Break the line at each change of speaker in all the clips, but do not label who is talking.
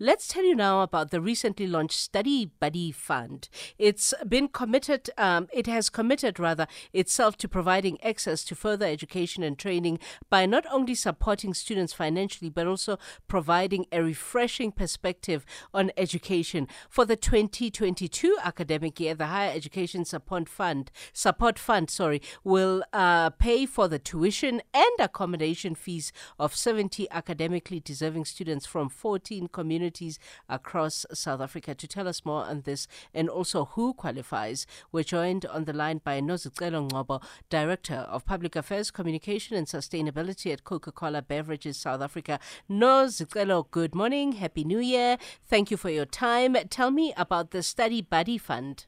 Let's tell you now about the recently launched Study Buddy Fund. It's been committed, um, it has committed rather itself to providing access to further education and training by not only supporting students financially but also providing a refreshing perspective on education. For the 2022 academic year, the Higher Education Support Fund, Support Fund, sorry, will uh, pay for the tuition and accommodation fees of 70 academically deserving students from 14 communities across South Africa. To tell us more on this and also who qualifies, we're joined on the line by Nozicelo Ngcobo, Director of Public Affairs, Communication and Sustainability at Coca-Cola Beverages South Africa. Nozicelo, good morning. Happy New Year. Thank you for your time. Tell me about the Study Buddy Fund.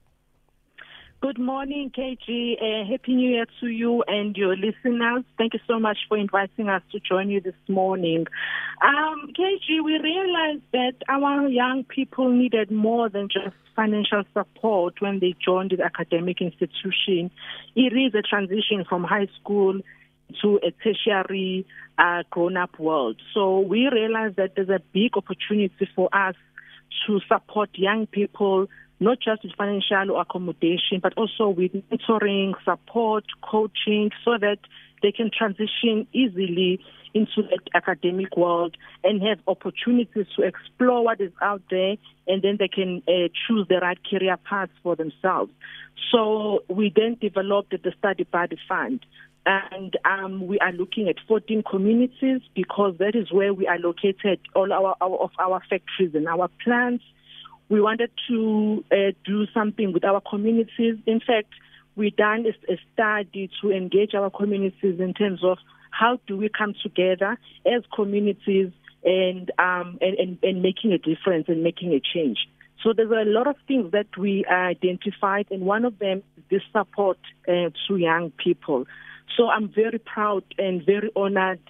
Good morning, KG. Uh, Happy New Year to you and your listeners. Thank you so much for inviting us to join you this morning. Um, KG, we realized that our young people needed more than just financial support when they joined the academic institution. It is a transition from high school to a tertiary uh, grown-up world. So we realized that there's a big opportunity for us to support young people not just with financial accommodation, but also with mentoring, support, coaching, so that they can transition easily into the academic world and have opportunities to explore what is out there, and then they can uh, choose the right career paths for themselves. So we then developed the Study Buddy Fund. And um, we are looking at 14 communities because that is where we are located all our, our of our factories and our plants we wanted to uh, do something with our communities. In fact, we done a, a study to engage our communities in terms of how do we come together as communities and, um, and, and, and making a difference and making a change. So there's a lot of things that we identified, and one of them is this support uh, to young people. So I'm very proud and very honored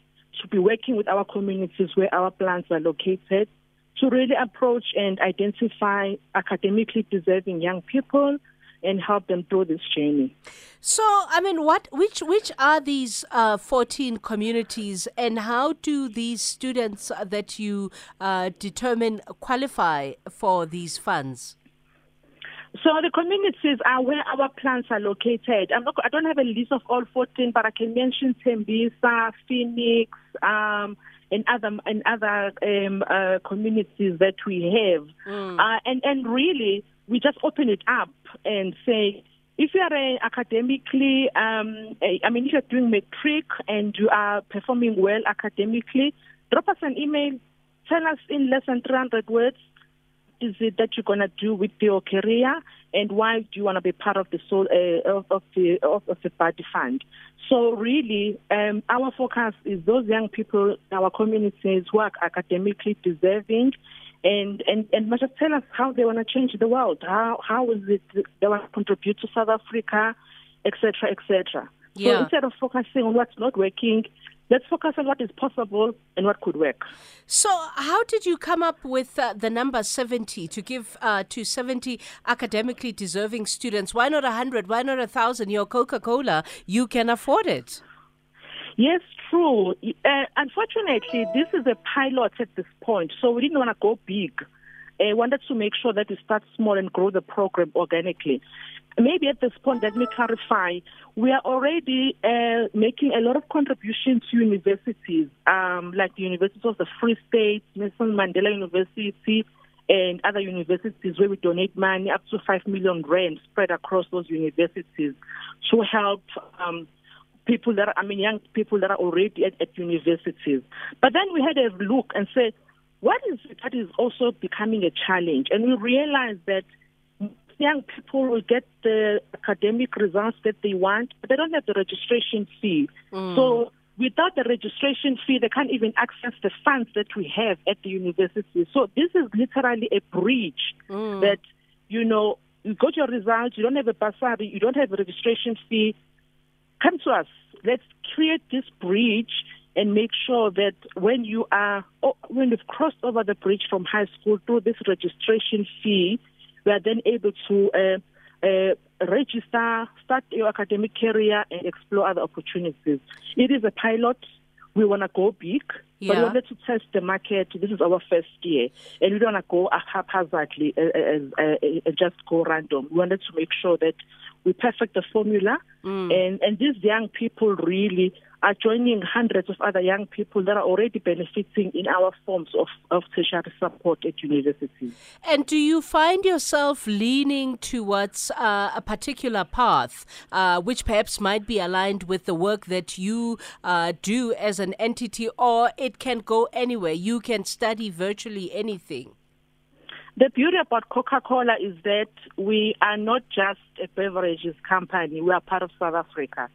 to be working with our communities where our plants are located to really approach and identify academically deserving young people and help them through this journey.
So, I mean, what, which, which are these uh, 14 communities, and how do these students that you uh, determine qualify for these funds?
So the communities are where our plants are located. I'm not, I don't have a list of all 14, but I can mention Tembisa, Phoenix, um, and other and other um, uh, communities that we have, mm. uh, and and really we just open it up and say. If you are academically, um, I mean, if you're doing matric and you are performing well academically, drop us an email. Tell us in less than 300 words is it that you're going to do with your career and why do you want to be part of the soul uh, of, of, the of, of the buddy fund? So really um, our focus is those young people in our communities who are academically deserving. And and and must just tell us how they want to change the world. How how is it they want to contribute to south africa etc etc yeah. so instead of focusing on what's not working let's focus on what is possible and what could work.
So, how did you come up with uh, the number 70 to give uh, to 70 academically deserving students? Why not 100? Why not 1,000? You're Coca Cola, you can afford it.
Yes, true. Uh, unfortunately, this is a pilot at this point, so we didn't want to go big. I wanted to make sure that we start small and grow the program organically. Maybe at this point, let me clarify. We are already uh, making a lot of contributions to universities, um, like the University of the Free State, Nelson Mandela University, and other universities where we donate money up to 5 million rand spread across those universities to help um, people that are, I mean, young people that are already at, at universities. But then we had a look and said, what is it that is also becoming a challenge? And we realized that young people will get the academic results that they want, but they don't have the registration fee. Mm. So without the registration fee, they can't even access the funds that we have at the university. So this is literally a breach mm. that, you know, you got your results, you don't have a bursary, you don't have a registration fee. Come to us. Let's create this bridge and make sure that when you are, oh, when you've crossed over the bridge from high school through this registration fee, we are then able to uh, uh, register, start your academic career, and explore other opportunities. It is a pilot. We want to go big, Yeah. But we wanted to test the market. This is our first year, and we don't want to go haphazardly uh, uh, uh, uh, just go random. We wanted to make sure that we perfect the formula, mm. and and these young people really are joining hundreds of other young people that are already benefiting in our forms of, of tertiary support at universities.
And do you find yourself leaning towards uh, a particular path, uh, which perhaps might be aligned with the work that you uh, do as an entity, or it can go anywhere? You can study virtually anything.
The beauty about Coca Cola is that we are not just a beverages company, we are part of South Africa.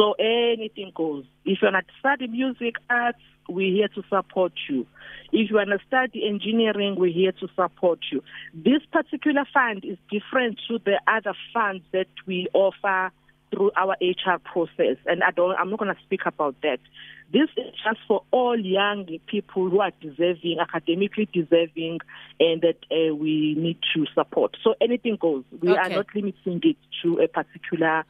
So anything goes. If you want to study music arts, we're here to support you. If you want to study engineering, we're here to support you. This particular fund is different to the other funds that we offer through our HR process, and I don't. I'm not going to speak about that. This is just for all young people who are deserving, academically deserving, and that uh, we need to support. So anything goes. We okay. are not limiting it to a particular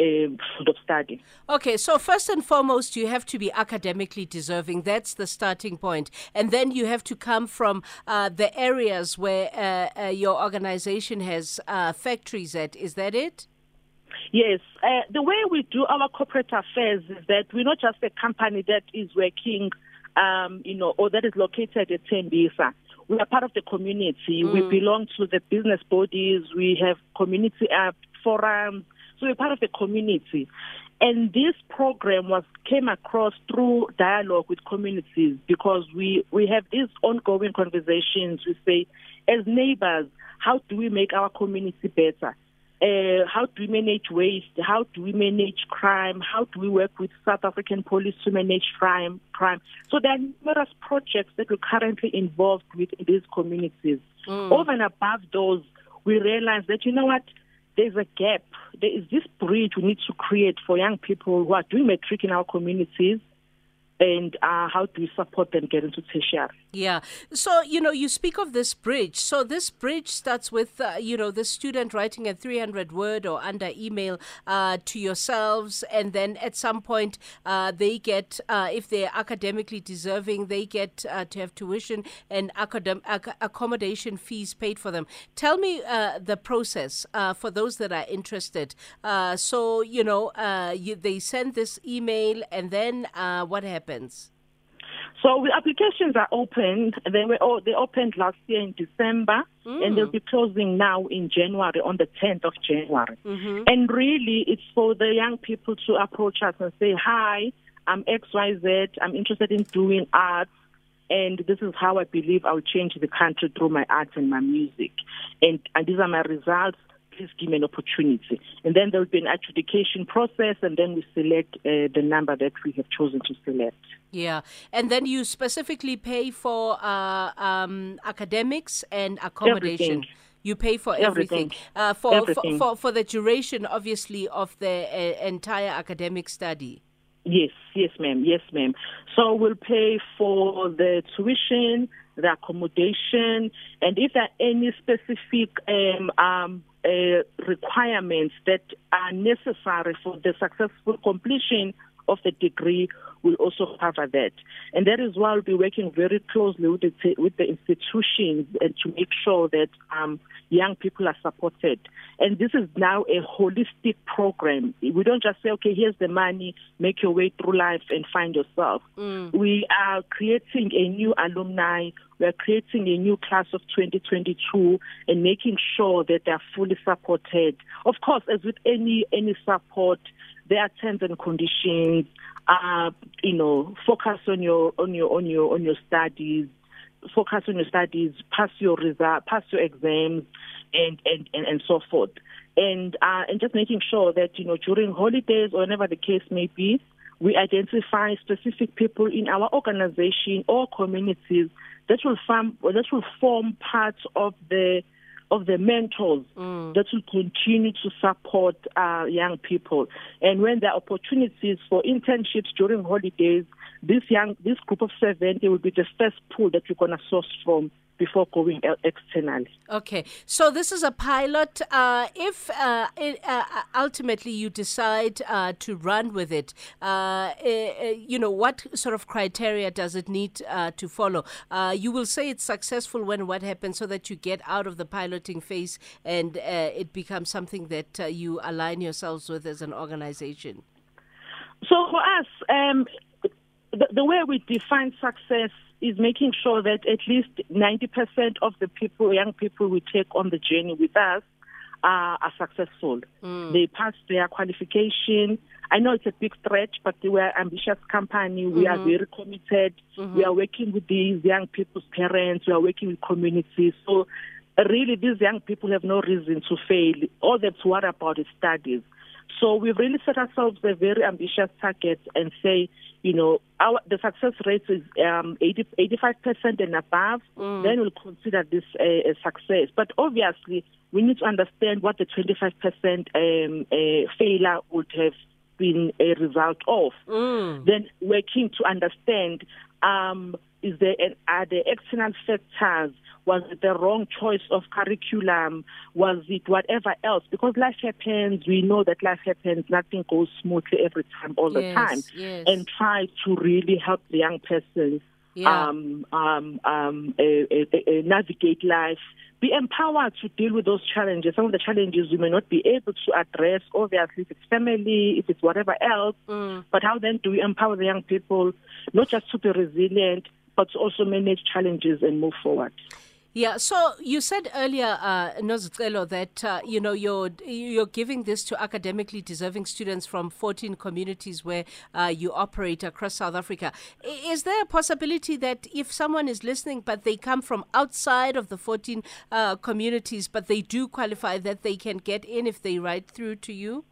um, of study.
Okay, so first and foremost, you have to be academically deserving. That's the starting point. And then you have to come from uh, the areas where uh, uh, your organization has uh, factories at. Is that it?
Yes. Uh, the way we do our corporate affairs is that we're not just a company that is working, um, you know, or that is located at Tembisa we are part of the community. Mm. We belong to the business bodies. We have community uh, forums. So we're part of the community. And this program was came across through dialogue with communities because we, we have these ongoing conversations. We say, as neighbors, how do we make our community better? Uh, how do we manage waste? How do we manage crime? How do we work with South African police to manage crime? Crime. So there are numerous projects that we're currently involved with in these communities. Mm. Over and above those, we realize that you know what there's a gap. There is this bridge we need to create for young people who are doing matric in our communities and uh, how do we support them get into tertiary.
Yeah. So, you know, you speak of this bridge. So, this bridge starts with, uh, you know, the student writing a 300 word or under email uh, to yourselves. And then at some point, uh, they get, uh, if they're academically deserving, they get uh, to have tuition and academ- ac- accommodation fees paid for them. Tell me the process for those that are interested. so, you know, you, they send this email and then what happens?
So the applications are open. They were all, they opened last year in December, mm. and they'll be closing now in January on the 10th of January. Mm-hmm. And really, it's for the young people to approach us and say, "Hi, I'm X Y Z. I'm interested in doing arts." And this is how I believe I'll change the country through my art and my music. And, and these are my results please give me an opportunity. And then there'll be an adjudication process, and then we select uh, the number that we have chosen to select.
Yeah, and then you specifically pay for uh, um, academics and accommodation.
Everything.
You pay for everything,
everything. Uh, for, everything.
For, for, for the duration, obviously, of the uh, entire academic study.
Yes, yes, ma'am. Yes, ma'am. So we'll pay for the tuition, the accommodation, and if there are any specific um, um, Uh, requirements that are necessary for the successful completion of the degree will also cover that. And that is why we'll be working very closely with the, with the institutions and to make sure that um, young people are supported. And this is now a holistic program. We don't just say, okay, here's the money, make your way through life and find yourself. Mm. We are creating a new alumni we are creating a new class of 2022 and making sure that they are fully supported. Of course, as with any any support, there are terms and conditions. Uh, you know, focus on your on your on your on your studies. Focus on your studies. Pass your result. Pass your exams, and and and, and so forth. And uh, and just making sure that you know during holidays or whenever the case may be, we identify specific people in our organization or communities that will form that will form part of the of the mentors mm. that will continue to support uh, young people. And when there are opportunities for internships during holidays, this young this group of seven they will be the first pool that we're going to source from before going externally.
Okay, so this is a pilot. Uh, if uh, it, uh, ultimately you decide uh, to run with it, uh, you know what sort of criteria does it need to follow? you will say it's successful when what happens, so that you get out of the piloting phase and it becomes something that you align yourselves with as an organization.
So for us, um, the, the way we define success is making sure that at least 90% of the people, young people we take on the journey with us, are, are successful. Mm. They pass their qualification. I know it's a big stretch, but we are ambitious company. We mm-hmm. are very committed. Mm-hmm. We are working with these young people's parents. We are working with communities. So really, these young people have no reason to fail. All they have to worry about is studies. So we've really set ourselves a very ambitious target and say, you know, our the success rate is um, 80, 85% and above, mm. then we'll consider this a, a, success. But obviously, we need to understand what the 25% um, failure would have been a result of. Mm. Then working to understand um, is there are there external factors was it the wrong choice of curriculum? Was it whatever else? Because life happens. We know that life happens. Nothing goes smoothly every time, all yes, the time. Yes. And try to really help the young person yeah. um, um, um, navigate life, be empowered to deal with those challenges. Some of the challenges we may not be able to address, obviously, if it's family, if it's whatever else. Mm. But how then do we empower the young people, not just to be resilient, but also manage challenges and move forward?
Yeah, so you said earlier, uh, Nozicelo, that uh, you know you're you're giving this to academically deserving students from 14 communities where uh, you operate across South Africa. Is there a possibility that if someone is listening, but they come from outside of the 14 uh, communities, but they do qualify, that they can get in if they write through to you?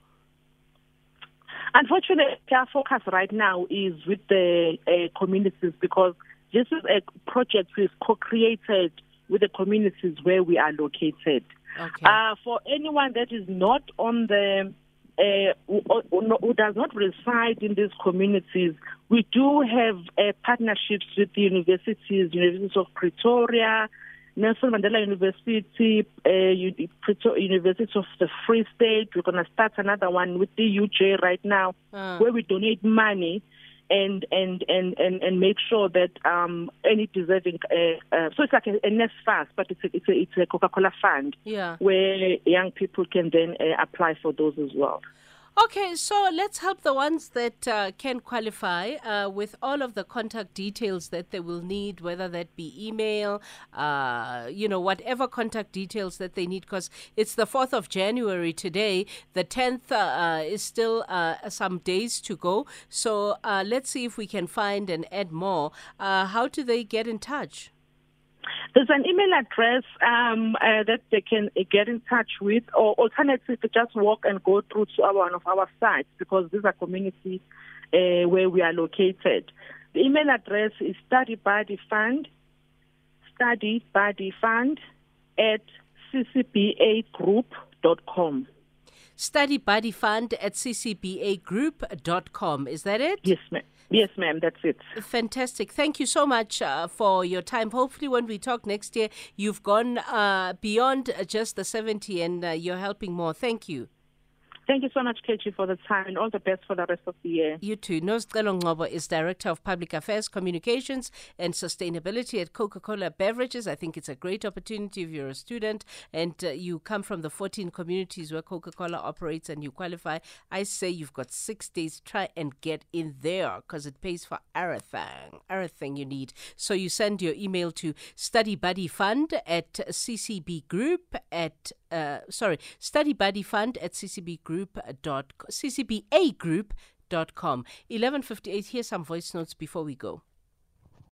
Unfortunately, our focus right now is with the uh, communities because this is a project we've co-created with the communities where we are located. Okay. Uh, for anyone that is not on the uh, who, who, does not reside in these communities, we do have uh, partnerships with the universities, University of Pretoria, Nelson Mandela University, uh, University of the Free State. We're going to start another one with the UJ right now, uh. where we donate money and and and and, and make sure that um, any deserving uh, uh, so it's like a, a NSFAS, but it's a, it's a, it's a Coca-Cola fund
yeah.
where young people can then uh, apply for those as well.
Okay, so let's help the ones that uh, can qualify uh, with all of the contact details that they will need, whether that be email, uh, you know, whatever contact details that they need, because it's the 4th of January today. The 10th uh, is still uh, some days to go. So uh, let's see if we can find and add more. how do they get in touch?
There's an email address um, uh, that they can uh, get in touch with, or alternatively, to just walk and go through to our, one of our sites because these are communities uh, where we are located. The email address is Study Buddy Fund, Study Buddy Fund at ccbagroup.com.
Study Buddy Fund at ccbagroup.com. Is that it?
Yes, ma'am. Yes, ma'am, that's it.
Fantastic. Thank you so much uh, for your time. Hopefully, when we talk next year, you've gone uh, beyond just the 70 and uh, you're helping more. Thank you.
Thank you so much, KG, for the time and all the best for the rest of the year.
You too. Nozicelo Ngcobo is Director of Public Affairs, Communications and Sustainability at Coca-Cola Beverages. I think it's a great opportunity if you're a student and uh, you come from the 14 communities where Coca-Cola operates and you qualify. I say you've got six days. Try and get in there because it pays for everything, everything you need. So you send your email to Study Buddy Fund at CCB Group at, uh, sorry, Study Buddy Fund at CCB Group ccbagroup.com. 1158, here's some voice notes before we go.